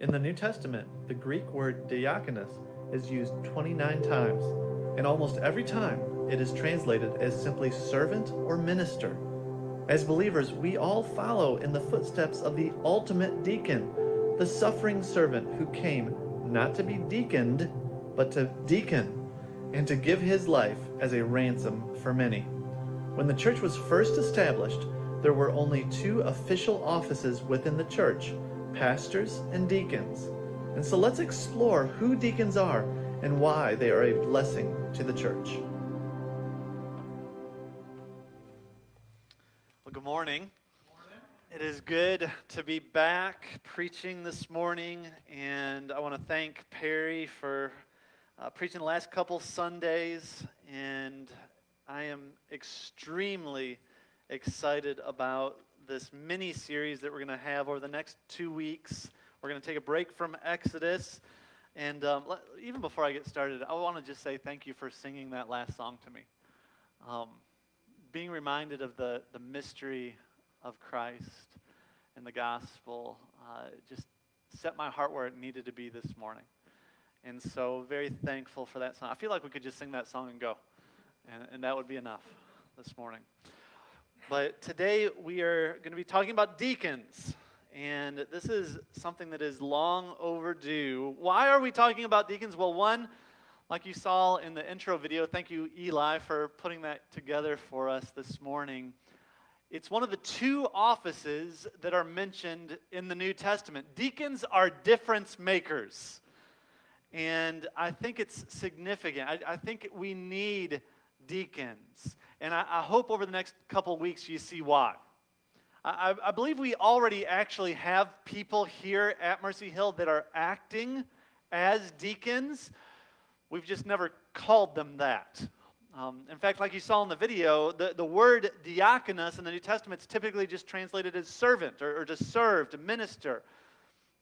In the New Testament, the Greek word diakonos is used 29 times, and almost every time it is translated as simply servant or minister. As believers, we all follow in the footsteps of the ultimate deacon, the suffering servant who came not to be deaconed, but to deacon, and to give his life as a ransom for many. When the church was first established, there were only two official offices within the church pastors and deacons. And so let's explore who deacons are and why they are a blessing to the church. Well, good morning. It is good to be back preaching this morning, and I want to thank Perry for uh, preaching the last couple Sundays, and I am extremely excited about this mini series that we're going to have over the next two weeks. We're going to take a break from Exodus. And um, even before I get started, I want to just say thank you for singing that last song to me. Um, being reminded of the, the mystery of Christ and the gospel uh, just set my heart where it needed to be this morning. And so, very thankful for that song. I feel like we could just sing that song and go, and, and that would be enough this morning. But today we are going to be talking about deacons. And this is something that is long overdue. Why are we talking about deacons? Well, one, like you saw in the intro video, thank you, Eli, for putting that together for us this morning. It's one of the two offices that are mentioned in the New Testament. Deacons are difference makers. And I think it's significant. I, I think we need deacons. And I, I hope over the next couple weeks you see why. I, I believe we already actually have people here at Mercy Hill that are acting as deacons. We've just never called them that. Um, in fact, like you saw in the video, the, the word diakonos in the New Testament is typically just translated as servant or, or to serve, to minister.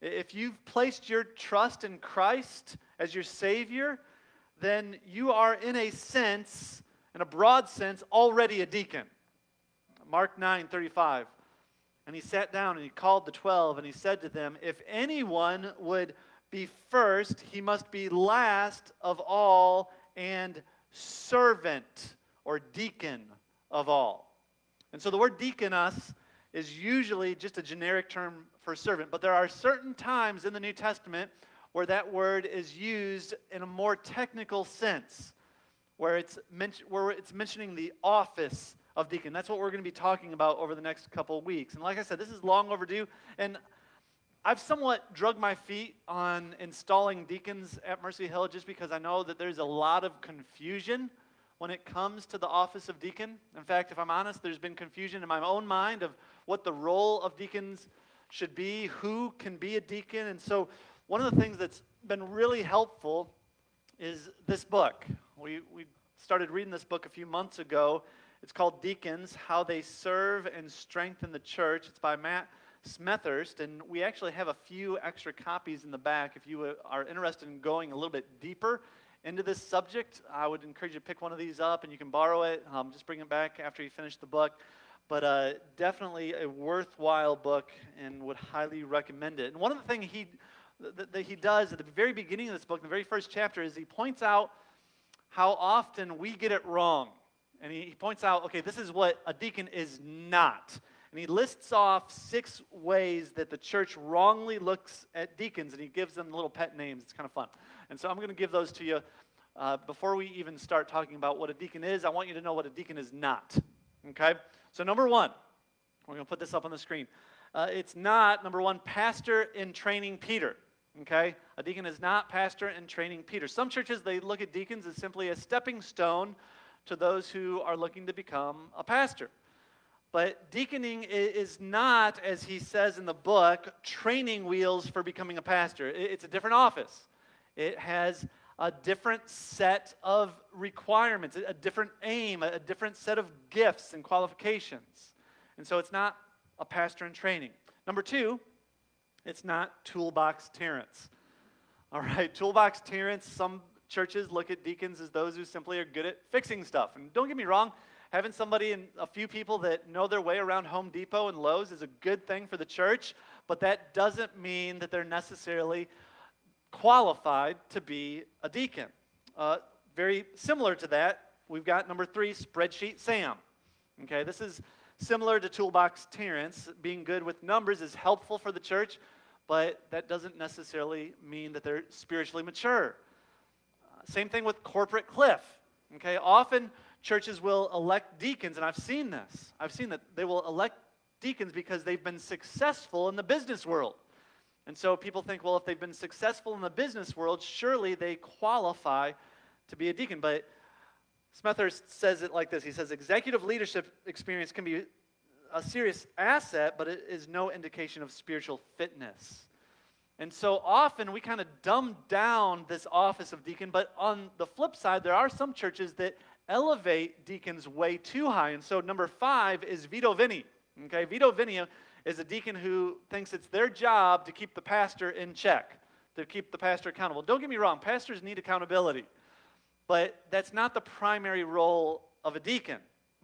If you've placed your trust in Christ as your Savior, then you are, in a sense, in a broad sense, already a deacon. Mark 9 35. And he sat down and he called the twelve and he said to them, If anyone would be first, he must be last of all and servant or deacon of all. And so the word diakonos is usually just a generic term for servant, but there are certain times in the New Testament where that word is used in a more technical sense where it's, men- where it's mentioning the office of deacon. That's what we're going to be talking about over the next couple weeks. And like I said, this is long overdue. And I've somewhat drugged my feet on installing deacons at Mercy Hill just because I know that there's a lot of confusion when it comes to the office of deacon. In fact, if I'm honest, there's been confusion in my own mind of what the role of deacons should be, who can be a deacon. And so, one of the things that's been really helpful is this book. We, we started reading this book a few months ago. It's called Deacons How They Serve and Strengthen the Church. It's by Matt Smethurst, and we actually have a few extra copies in the back. If you are interested in going a little bit deeper into this subject, I would encourage you to pick one of these up and you can borrow it. Um, just bring it back after you finish the book. But uh, definitely a worthwhile book and would highly recommend it. And one of the things he that, that he does at the very beginning of this book, the very first chapter, is he points out how often we get it wrong. And he, points out, okay, this is what a deacon is not. And he lists off six ways that the church wrongly looks at deacons, and he gives them little pet names. It's kind of fun. And so I'm going to give those to you. Uh, before we even start talking about what a deacon is, I want you to know what a deacon is not. Okay? So, number one, we're going to put this up on the screen. Uh, it's not, number one, pastor in training Peter. Okay? A deacon is not pastor in training Peter. Some churches, they look at deacons as simply a stepping stone to those who are looking to become a pastor. But deaconing is not, as he says in the book, training wheels for becoming a pastor. It's a different office. It has a different set of requirements, a different aim, a different set of gifts and qualifications. And so it's not a pastor in training. Number two, it's not toolbox Terrence. All right, toolbox Terrence, some churches look at deacons as those who simply are good at fixing stuff. And don't get me wrong, having somebody and a few people that know their way around Home Depot and Lowe's is a good thing for the church. but that doesn't mean that they're necessarily qualified to be a deacon. Uh, very similar to that, we've got number three, spreadsheet Sam. Okay, this is similar to toolbox Terrence. Being good with numbers is helpful for the church, but that doesn't necessarily mean that they're spiritually mature. Uh, same thing with corporate Cliff. Okay, often churches will elect deacons, and I've seen this. I've seen that they will elect deacons because they've been successful in the business world. And so people think, well, if they've been successful in the business world, surely they qualify to be a deacon. But Smethurst says it like this He says, executive leadership experience can be a serious asset, but it is no indication of spiritual fitness. And so often we kind of dumb down this office of deacon, but on the flip side, there are some churches that elevate deacons way too high. And so number five is Veto Vinny. Okay, Veto Vinny is a deacon who thinks it's their job to keep the pastor in check, to keep the pastor accountable. Don't get me wrong, pastors need accountability, but that's not the primary role of a deacon.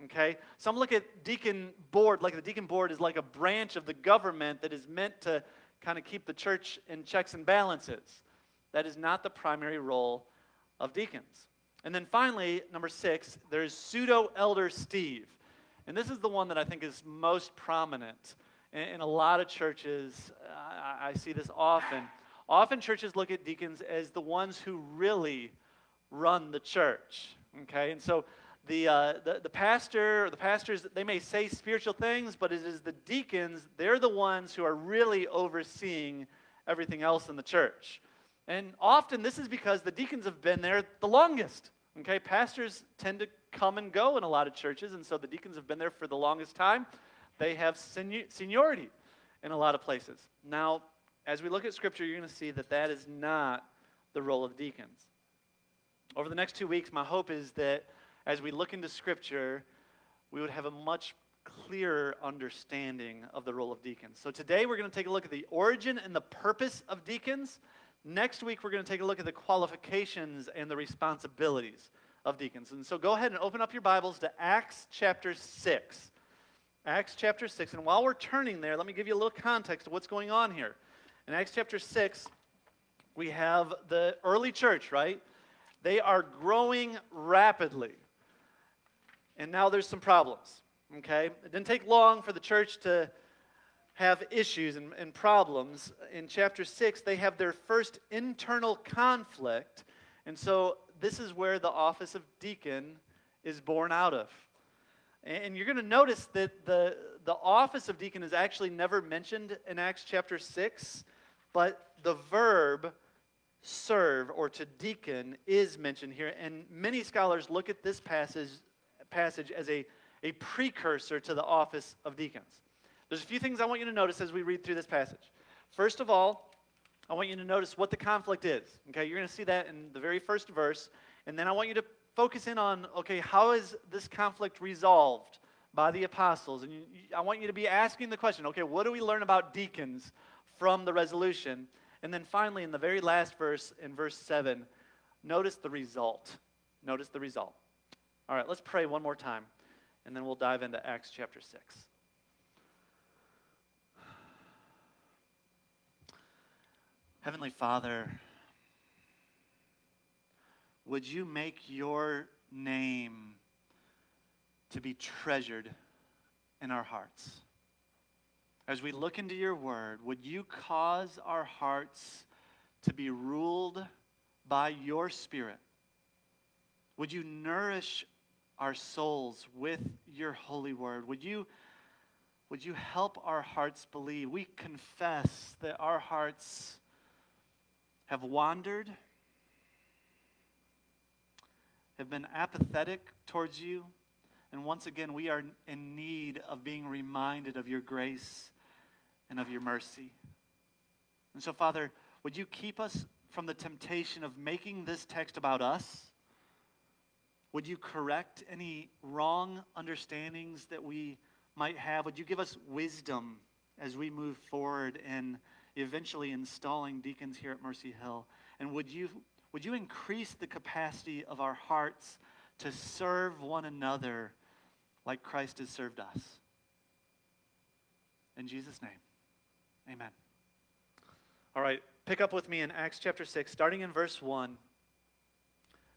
Okay? Some look at deacon board, like the deacon board is like a branch of the government that is meant to kind of keep the church in checks and balances. That is not the primary role of deacons. And then finally, number six, there's pseudo elder Steve. And this is the one that I think is most prominent in, in a lot of churches. I, I see this often. Often churches look at deacons as the ones who really run the church. Okay? And so the, uh, the, the pastor or the pastors, they may say spiritual things, but it is the deacons, they're the ones who are really overseeing everything else in the church. And often this is because the deacons have been there the longest. Okay, pastors tend to come and go in a lot of churches, and so the deacons have been there for the longest time. They have seniority in a lot of places. Now, as we look at Scripture, you're going to see that that is not the role of deacons. Over the next two weeks, my hope is that as we look into Scripture, we would have a much clearer understanding of the role of deacons. So today we're going to take a look at the origin and the purpose of deacons. Next week, we're going to take a look at the qualifications and the responsibilities of deacons. And so go ahead and open up your Bibles to Acts chapter 6. Acts chapter 6. And while we're turning there, let me give you a little context of what's going on here. In Acts chapter 6, we have the early church, right? They are growing rapidly. And now there's some problems, okay? It didn't take long for the church to have issues and, and problems. In chapter 6, they have their first internal conflict. And so this is where the office of deacon is born out of. And you're going to notice that the, the office of deacon is actually never mentioned in Acts chapter 6, but the verb serve or to deacon is mentioned here. And many scholars look at this passage, passage as a, a precursor to the office of deacons. There's a few things I want you to notice as we read through this passage. First of all, I want you to notice what the conflict is. Okay, you're going to see that in the very first verse. And then I want you to focus in on, okay, how is this conflict resolved by the apostles? And you, I want you to be asking the question, okay, what do we learn about deacons from the resolution? And then finally, in the very last verse, in verse 7, notice the result. Notice the result. All right, let's pray one more time, and then we'll dive into Acts chapter 6. Heavenly Father, would you make your name to be treasured in our hearts? As we look into your word, would you cause our hearts to be ruled by your spirit? Would you nourish our souls with your holy word? Would you, would you help our hearts believe? We confess that our hearts have wandered, have been apathetic towards you. And once again, we are in need of being reminded of your grace and of your mercy. And so, Father, would you keep us from the temptation of making this text about us? Would you correct any wrong understandings that we might have? Would you give us wisdom as we move forward in eventually installing deacons here at Mercy Hill. And would you, would you increase the capacity of our hearts to serve one another like Christ has served us? In Jesus' name, Amen. All right, pick up with me in Acts chapter 6, starting in verse 1.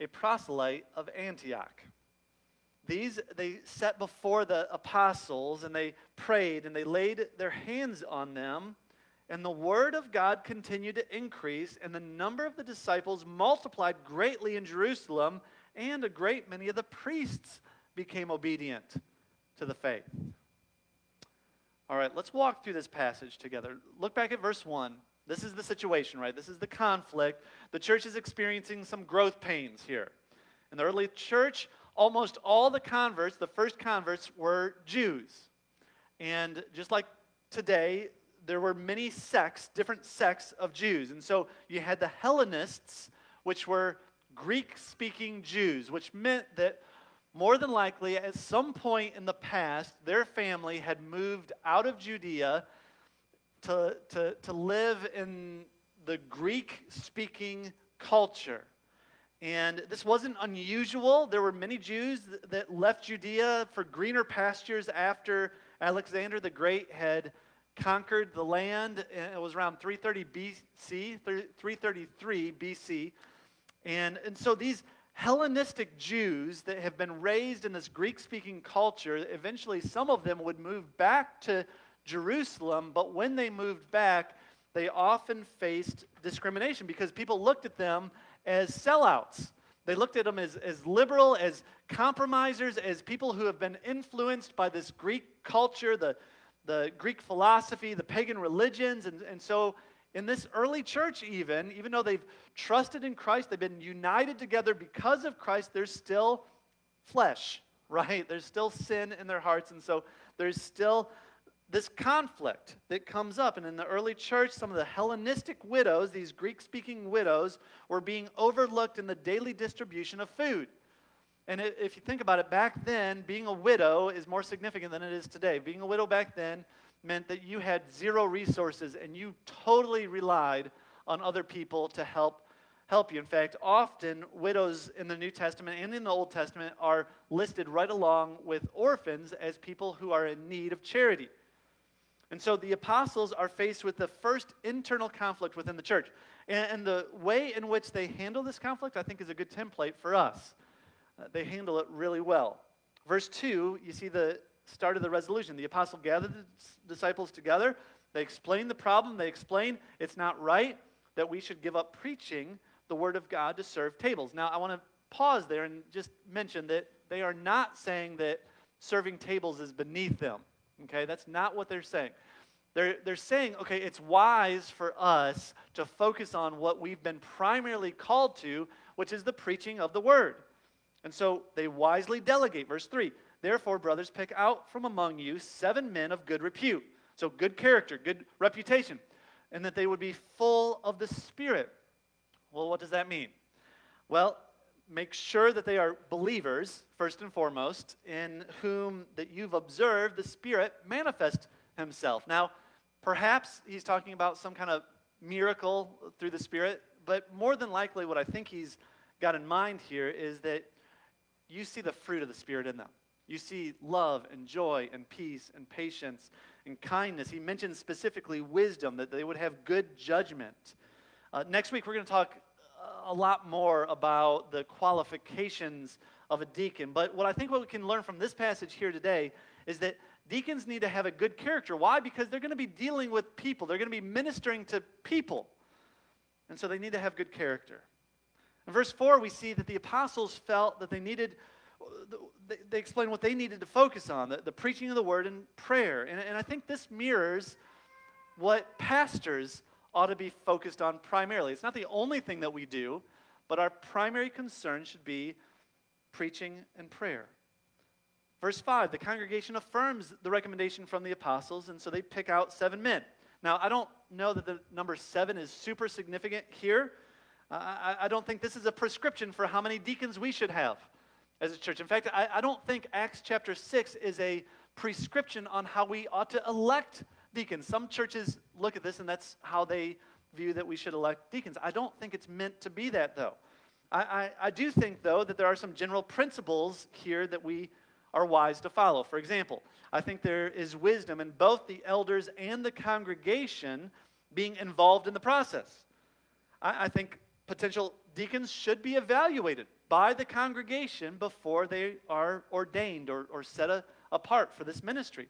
a proselyte of Antioch. These they set before the apostles, and they prayed, and they laid their hands on them. And the word of God continued to increase, and the number of the disciples multiplied greatly in Jerusalem, and a great many of the priests became obedient to the faith. All right, let's walk through this passage together. Look back at verse 1. This is the situation, right? This is the conflict. The church is experiencing some growth pains here. In the early church, almost all the converts, the first converts, were Jews. And just like today, there were many sects, different sects of Jews. And so you had the Hellenists, which were Greek speaking Jews, which meant that more than likely, at some point in the past, their family had moved out of Judea to, to, to live in the Greek speaking culture. And this wasn't unusual. There were many Jews that left Judea for greener pastures after Alexander the Great had conquered the land. It was around 330 BC, 333 BC. And, and so these Hellenistic Jews that have been raised in this Greek speaking culture, eventually some of them would move back to Jerusalem, but when they moved back, they often faced discrimination because people looked at them as sellouts. They looked at them as, as liberal, as compromisers, as people who have been influenced by this Greek culture, the, the Greek philosophy, the pagan religions. And, and so, in this early church, even, even though they've trusted in Christ, they've been united together because of Christ, there's still flesh, right? There's still sin in their hearts. And so, there's still this conflict that comes up. And in the early church, some of the Hellenistic widows, these Greek speaking widows, were being overlooked in the daily distribution of food. And if you think about it, back then, being a widow is more significant than it is today. Being a widow back then meant that you had zero resources and you totally relied on other people to help help you. In fact, often widows in the New Testament and in the Old Testament are listed right along with orphans as people who are in need of charity. And so the apostles are faced with the first internal conflict within the church. And, the way in which they handle this conflict, I think, is a good template for us. Uh, they handle it really well. Verse 2, you see the start of the resolution. The apostle gathered the disciples together. They explain the problem. They explain it's not right that we should give up preaching the word of God to serve tables. Now, I want to pause there and just mention that they are not saying that serving tables is beneath them. Okay, that's not what they're saying. They're, they're saying, okay, it's wise for us to focus on what we've been primarily called to, which is the preaching of the word. And so they wisely delegate. Verse 3 Therefore, brothers, pick out from among you seven men of good repute. So, good character, good reputation, and that they would be full of the Spirit. Well, what does that mean? Well, make sure that they are believers, first and foremost, in whom that you've observed the Spirit manifest himself. Now, perhaps he's talking about some kind of miracle through the Spirit, but more than likely, what I think he's got in mind here is that you see the fruit of the Spirit in them. You see love and joy and peace and patience and kindness. He mentions specifically wisdom, that they would have good judgment. Uh, next week, we're going to talk a lot more about the qualifications of a deacon. But what I think what we can learn from this passage here today is that deacons need to have a good character. Why? Because they're going to be dealing with people, they're going to be ministering to people. And so they need to have good character. In verse 4, we see that the apostles felt that they needed, they explain what they needed to focus on the, the preaching of the word and prayer. And, and I think this mirrors what pastors ought to be focused on primarily. It's not the only thing that we do, but our primary concern should be preaching and prayer. Verse 5 the congregation affirms the recommendation from the apostles, and so they pick out seven men. Now, I don't know that the number seven is super significant here. Uh, I, I, don't think this is a prescription for how many deacons we should have as a church. In fact, I, I don't think Acts chapter 6 is a prescription on how we ought to elect deacons. Some churches look at this and that's how they view that we should elect deacons. I don't think it's meant to be that, though. I, I, I do think, though, that there are some general principles here that we are wise to follow. For example, I think there is wisdom in both the elders and the congregation being involved in the process. I, I think potential deacons should be evaluated by the congregation before they are ordained or, or set a, apart for this ministry.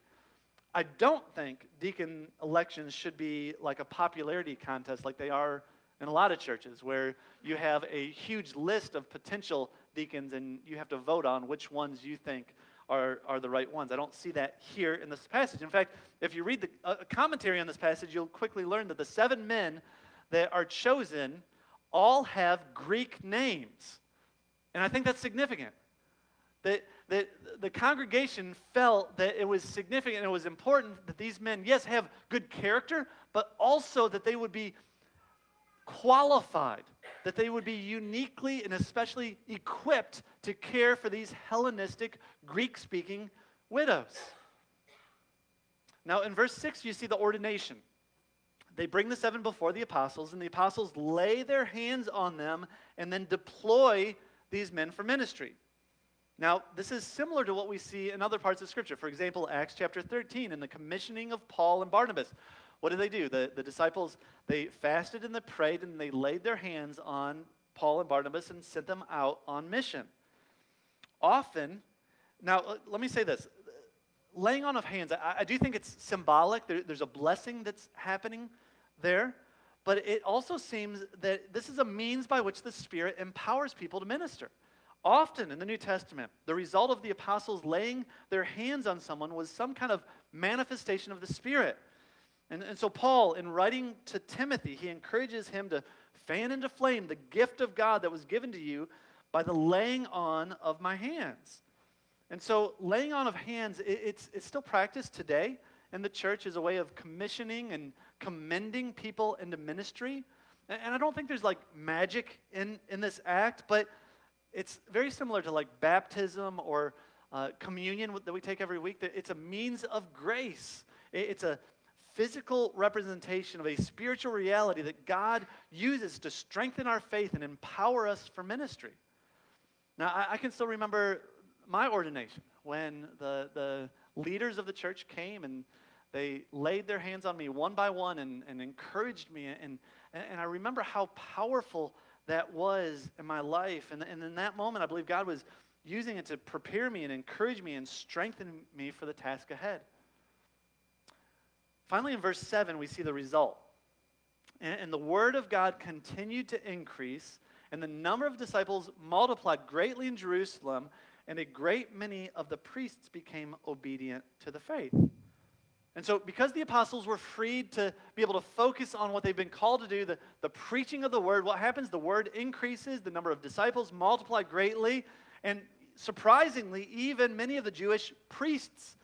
I don't think deacon elections should be like a popularity contest like they are in a lot of churches, where you have a huge list of potential deacons and you have to vote on which ones you think are, are the right ones. I don't see that here in this passage. In fact, if you read the uh, commentary on this passage, you'll quickly learn that the seven men that are chosen all have Greek names. And I think that's significant. That, that the congregation felt that it was significant and it was important that these men, yes, have good character, but also that they would be qualified, that they would be uniquely and especially equipped to care for these Hellenistic, Greek speaking widows. Now, in verse 6, you see the ordination. They bring the seven before the apostles, and the apostles lay their hands on them and then deploy these men for ministry. Now, this is similar to what we see in other parts of Scripture. For example, Acts chapter 13 in the commissioning of Paul and Barnabas. What did they do? The, the disciples, they fasted and they prayed and they laid their hands on Paul and Barnabas and sent them out on mission. Often, now let me say this laying on of hands, I, I do think it's symbolic. There, there's a blessing that's happening there, but it also seems that this is a means by which the Spirit empowers people to minister. Often in the New Testament, the result of the apostles laying their hands on someone was some kind of manifestation of the Spirit. And, and so, Paul, in writing to Timothy, he encourages him to fan into flame the gift of God that was given to you by the laying on of my hands. And so, laying on of hands, it, it's, it's still practiced today in the church as a way of commissioning and commending people into ministry. And, and I don't think there's like magic in, in this act, but it's very similar to like baptism or uh, communion that we take every week. It's a means of grace. It's a physical representation of a spiritual reality that God uses to strengthen our faith and empower us for ministry. Now, I, I can still remember my ordination when the, the leaders of the church came and they laid their hands on me one by one and, and encouraged me. And, and I remember how powerful that was in my life. And, and in that moment, I believe God was using it to prepare me and encourage me and strengthen me for the task ahead. Finally, in verse 7, we see the result. And, and the word of God continued to increase, and the number of disciples multiplied greatly in Jerusalem, and a great many of the priests became obedient to the faith. And so, because the apostles were freed to be able to focus on what they've been called to do, the, the preaching of the word, what happens? The word increases, the number of disciples multiply greatly, and surprisingly, even many of the Jewish priests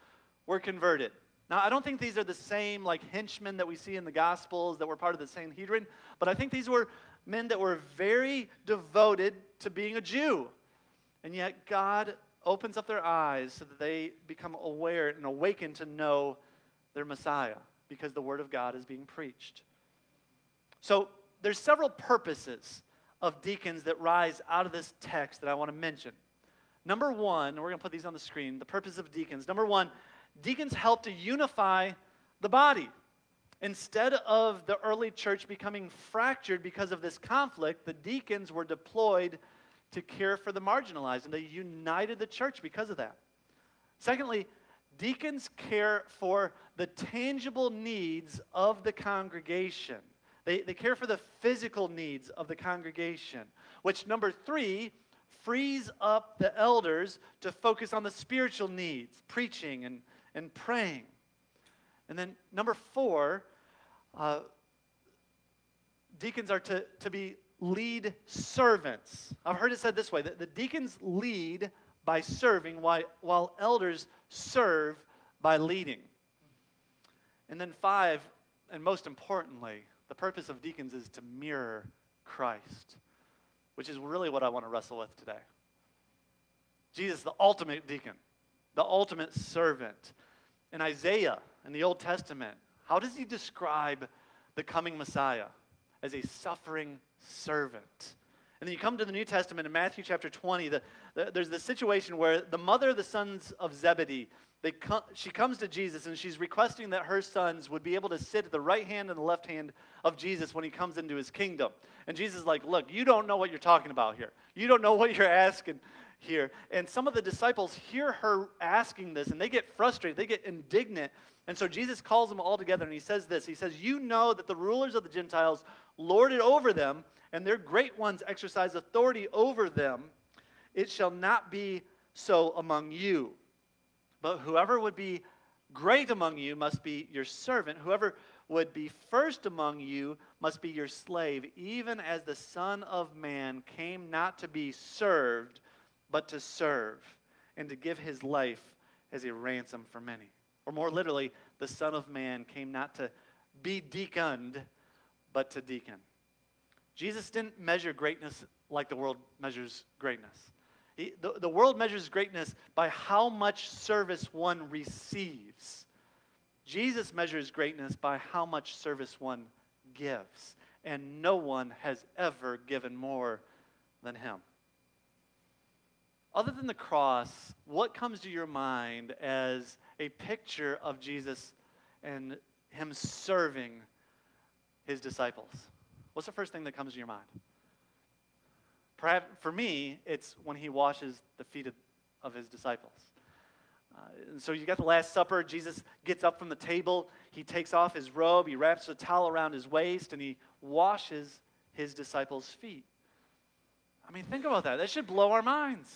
were converted. Now, I don't think these are the same like henchmen that we see in the Gospels that were part of the Sanhedrin, but I think these were men that were very devoted to being a Jew. And yet, God opens up their eyes so that they become aware and awakened to know their Messiah because the Word of God is being preached. So, there's several purposes of deacons that rise out of this text that I want to mention. Number one, we're going to put these on the screen the purpose of deacons. Number one, deacons help to unify the body. Instead of the early church becoming fractured because of this conflict, the deacons were deployed to care for the marginalized, and they united the church because of that. Secondly, deacons care for the tangible needs of the congregation. They, they care for the physical needs of the congregation, which, number three, frees up the elders to focus on the spiritual needs, preaching and, and praying. And then, number four, uh, deacons are to, to be lead servants. I've heard it said this way that the deacons lead by serving, while, while elders serve by leading. And then, five, and most importantly, the purpose of deacons is to mirror Christ, which is really what I want to wrestle with today. Jesus, the ultimate deacon, the ultimate servant. In Isaiah, in the Old Testament, how does he describe the coming Messiah? As a suffering servant. And then you come to the New Testament in Matthew chapter 20, the, the, there's this situation where the mother of the sons of Zebedee, they come, she comes to Jesus and she's requesting that her sons would be able to sit at the right hand and the left hand of Jesus when he comes into his kingdom. And Jesus is like, Look, you don't know what you're talking about here. You don't know what you're asking here. And some of the disciples hear her asking this and they get frustrated, they get indignant. And so Jesus calls them all together and he says this He says, You know that the rulers of the Gentiles lord it over them, and their great ones exercise authority over them. It shall not be so among you. But whoever would be great among you must be your servant. Whoever would be first among you must be your slave, even as the Son of Man came not to be served, but to serve, and to give his life as a ransom for many. Or more literally, the Son of Man came not to be deaconed, but to deacon. Jesus didn't measure greatness like the world measures greatness. He, the, the world measures greatness by how much service one receives. Jesus measures greatness by how much service one gives. And no one has ever given more than him. Other than the cross, what comes to your mind as a picture of Jesus and him serving his disciples? What's the first thing that comes to your mind? Perhaps for me, it's when he washes the feet of, of his disciples. Uh, and so you got the Last Supper. Jesus gets up from the table. He takes off his robe. He wraps a towel around his waist and he washes his disciples' feet. I mean, think about that. That should blow our minds.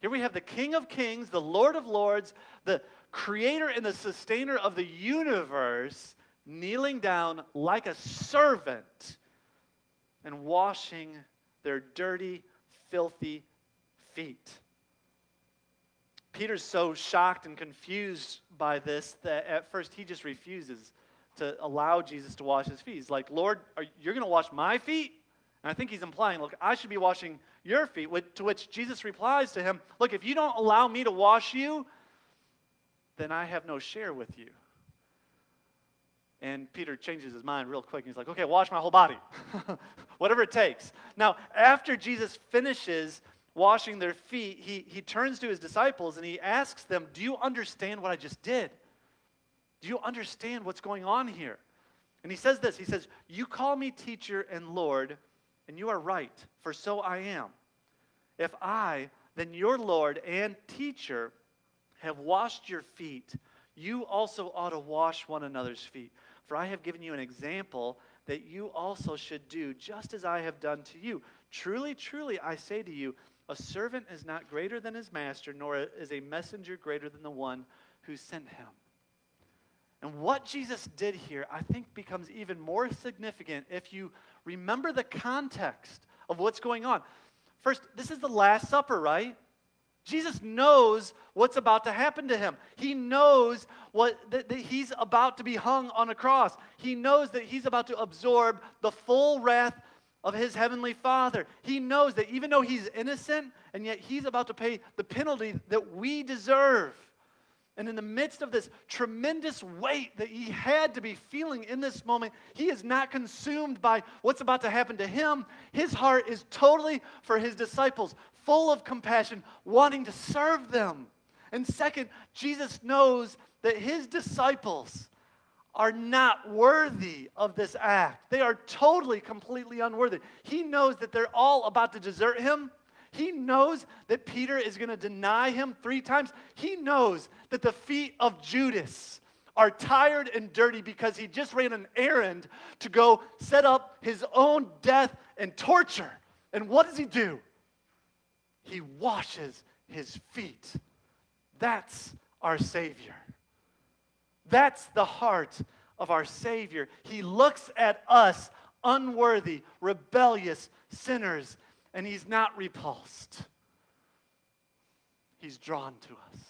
Here we have the King of Kings, the Lord of Lords, the creator and the sustainer of the universe kneeling down like a servant and washing their dirty, filthy feet. Peter's so shocked and confused by this that at first he just refuses to allow Jesus to wash his feet. He's like, Lord, are, you're going to wash my feet? And I think he's implying, look, I should be washing your feet. To which Jesus replies to him, look, if you don't allow me to wash you, then I have no share with you. And Peter changes his mind real quick. And he's like, okay, wash my whole body. Whatever it takes. Now, after Jesus finishes washing their feet, he, he turns to his disciples and he asks them, Do you understand what I just did? Do you understand what's going on here? And he says this He says, You call me teacher and Lord, and you are right, for so I am. If I, then your Lord and teacher, have washed your feet, you also ought to wash one another's feet. For I have given you an example that you also should do, just as I have done to you. Truly, truly, I say to you, a servant is not greater than his master, nor is a messenger greater than the one who sent him. And what Jesus did here, I think, becomes even more significant if you remember the context of what's going on. First, this is the Last Supper, right? Jesus knows what's about to happen to him. He knows what that, that, he's about to be hung on a cross. He knows that he's about to absorb the full wrath of his heavenly Father. He knows that even though he's innocent, and yet he's about to pay the penalty that we deserve. And in the midst of this tremendous weight that he had to be feeling in this moment, he is not consumed by what's about to happen to him. His heart is totally for his disciples, full of compassion, wanting to serve them. And second, Jesus knows that his disciples are not worthy of this act. They are totally, completely unworthy. He knows that they're all about to desert him. He knows that Peter is going to deny him three times. He knows that the feet of Judas are tired and dirty because he just ran an errand to go set up his own death and torture. And what does he do? He washes his feet. That's our Savior. That's the heart of our Savior. He looks at us, unworthy, rebellious sinners, and He's not repulsed. He's drawn to us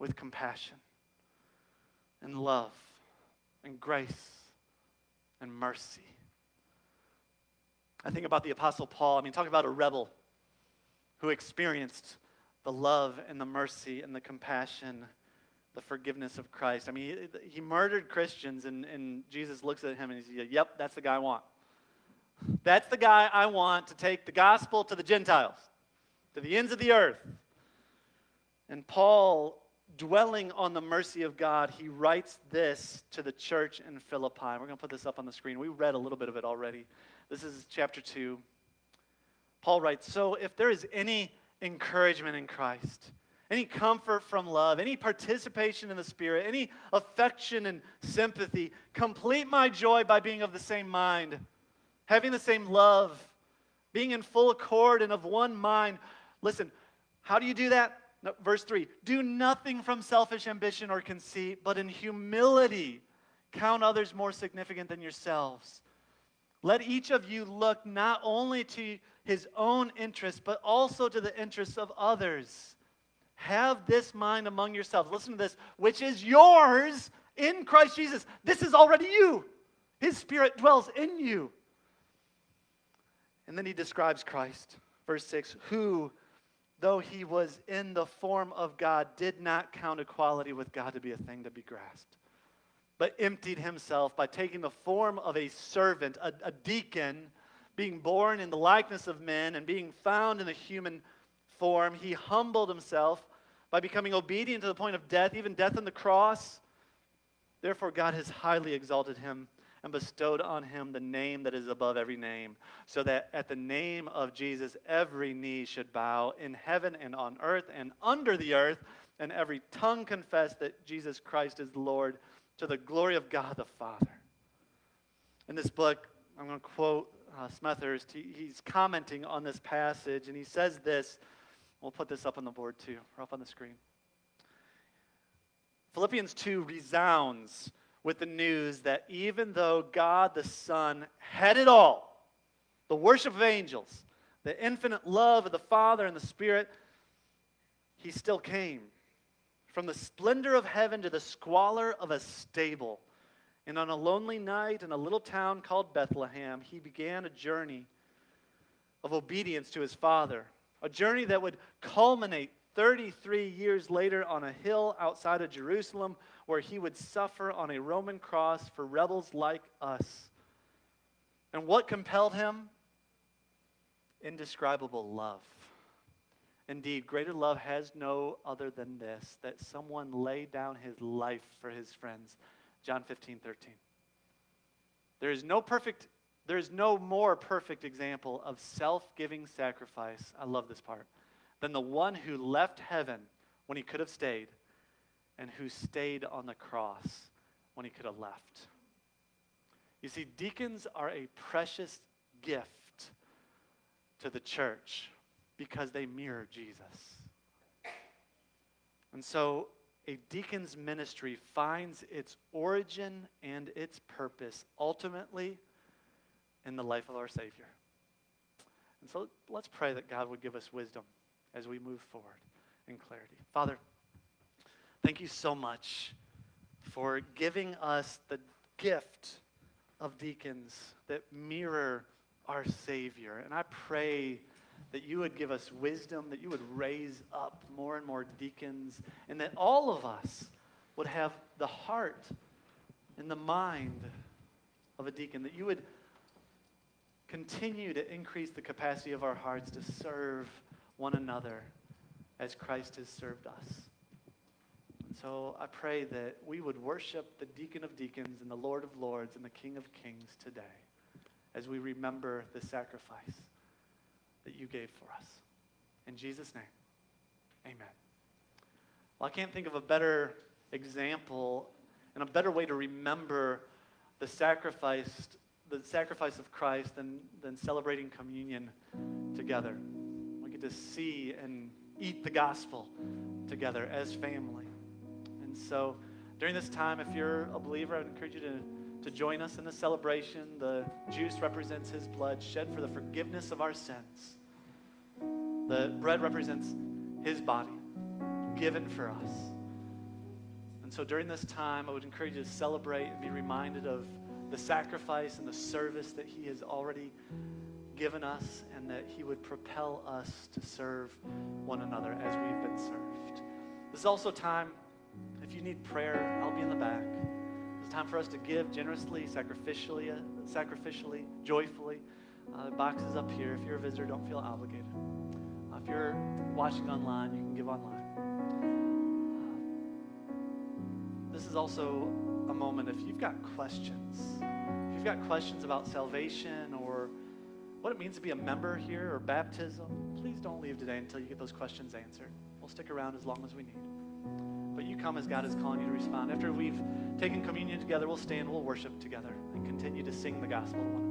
with compassion and love and grace and mercy. I think about the Apostle Paul. I mean, talk about a rebel who experienced the love and the mercy and the compassion, the forgiveness of Christ. I mean, he, he murdered Christians, and, and Jesus looks at him and he says, Yep, that's the guy I want. That's the guy I want to take the gospel to the Gentiles, to the ends of the earth. And Paul, dwelling on the mercy of God, he writes this to the church in Philippi. We're going to put this up on the screen. We read a little bit of it already. This is chapter 2. Paul writes So if there is any encouragement in Christ, any comfort from love, any participation in the Spirit, any affection and sympathy, complete my joy by being of the same mind, having the same love, being in full accord and of one mind. Listen, how do you do that? No, verse 3 Do nothing from selfish ambition or conceit, but in humility count others more significant than yourselves. Let each of you look not only to his own interests, but also to the interests of others. Have this mind among yourselves. Listen to this, which is yours in Christ Jesus. This is already you. His Spirit dwells in you. And then he describes Christ. Verse 6 Who, though he was in the form of God, did not count equality with God to be a thing to be grasped but emptied himself by taking the form of a servant, a, a, deacon, being born in the likeness of men and being found in the human form. He humbled himself by becoming obedient to the point of death, even death on the cross. Therefore, God has highly exalted him and bestowed on him the name that is above every name, so that at the name of Jesus every knee should bow in heaven and on earth and under the earth, and every tongue confess that Jesus Christ is Lord to the glory of God the Father. In this book, I'm going to quote uh, Smethurst. He, he's commenting on this passage, and he says this. We'll put this up on the board too, or up on the screen. Philippians 2 resounds with the news that even though God the Son had it all, the worship of angels, the infinite love of the Father and the Spirit, he still came from the splendor of heaven to the squalor of a stable. And on a lonely night in a little town called Bethlehem, he began a journey of obedience to his father, a journey that would culminate 33 years later on a hill outside of Jerusalem where he would suffer on a Roman cross for rebels like us. And what compelled him? Indescribable love. Indeed, greater love has no other than this that someone laid down his life for his friends. John 15, 13. There is no perfect, there is no more perfect example of self-giving sacrifice. I love this part. Than the one who left heaven when he could have stayed, and who stayed on the cross when he could have left. You see, deacons are a precious gift to the church because they mirror Jesus. And so a deacon's ministry finds its origin and its purpose ultimately in the life of our Savior. And so let's pray that God would give us wisdom as we move forward in clarity. Father, thank you so much for giving us the gift of deacons that mirror our Savior. And I pray that you would give us wisdom, that you would raise up more and more deacons, and that all of us would have the heart and the mind of a deacon, that you would continue to increase the capacity of our hearts to serve one another as Christ has served us. So I pray that we would worship the deacon of deacons and the Lord of lords and the King of kings today as we remember the sacrifice that you gave for us. In Jesus' name, amen. Well, I can't think of a better example And a better way to remember the sacrifice, the sacrifice of Christ than, than celebrating communion together. We get to see and eat the gospel together as family. So during this time, if you're a believer, I would encourage you to, to join us in the celebration. The juice represents his blood shed for the forgiveness of our sins. The bread represents his body given for us. And so during this time, I would encourage you to celebrate and be reminded of the sacrifice and the service that he has already given us and that he would propel us to serve one another as we've been served. This is also time, if you need prayer, I'll be in the back. It's time for us to give generously, sacrificially, uh, sacrificially, joyfully. Uh, the box is up here. If you're a visitor, don't feel obligated. Uh, if you're watching online, you can give online. Uh, this is also a moment if you've got questions. If you've got questions about salvation or what it means to be a member here or baptism, please don't leave today until you get those questions answered. We'll stick around as long as we need. But you come as God is calling you to respond. After we've taken communion together, we'll stand, we'll worship together, and continue to sing the gospel.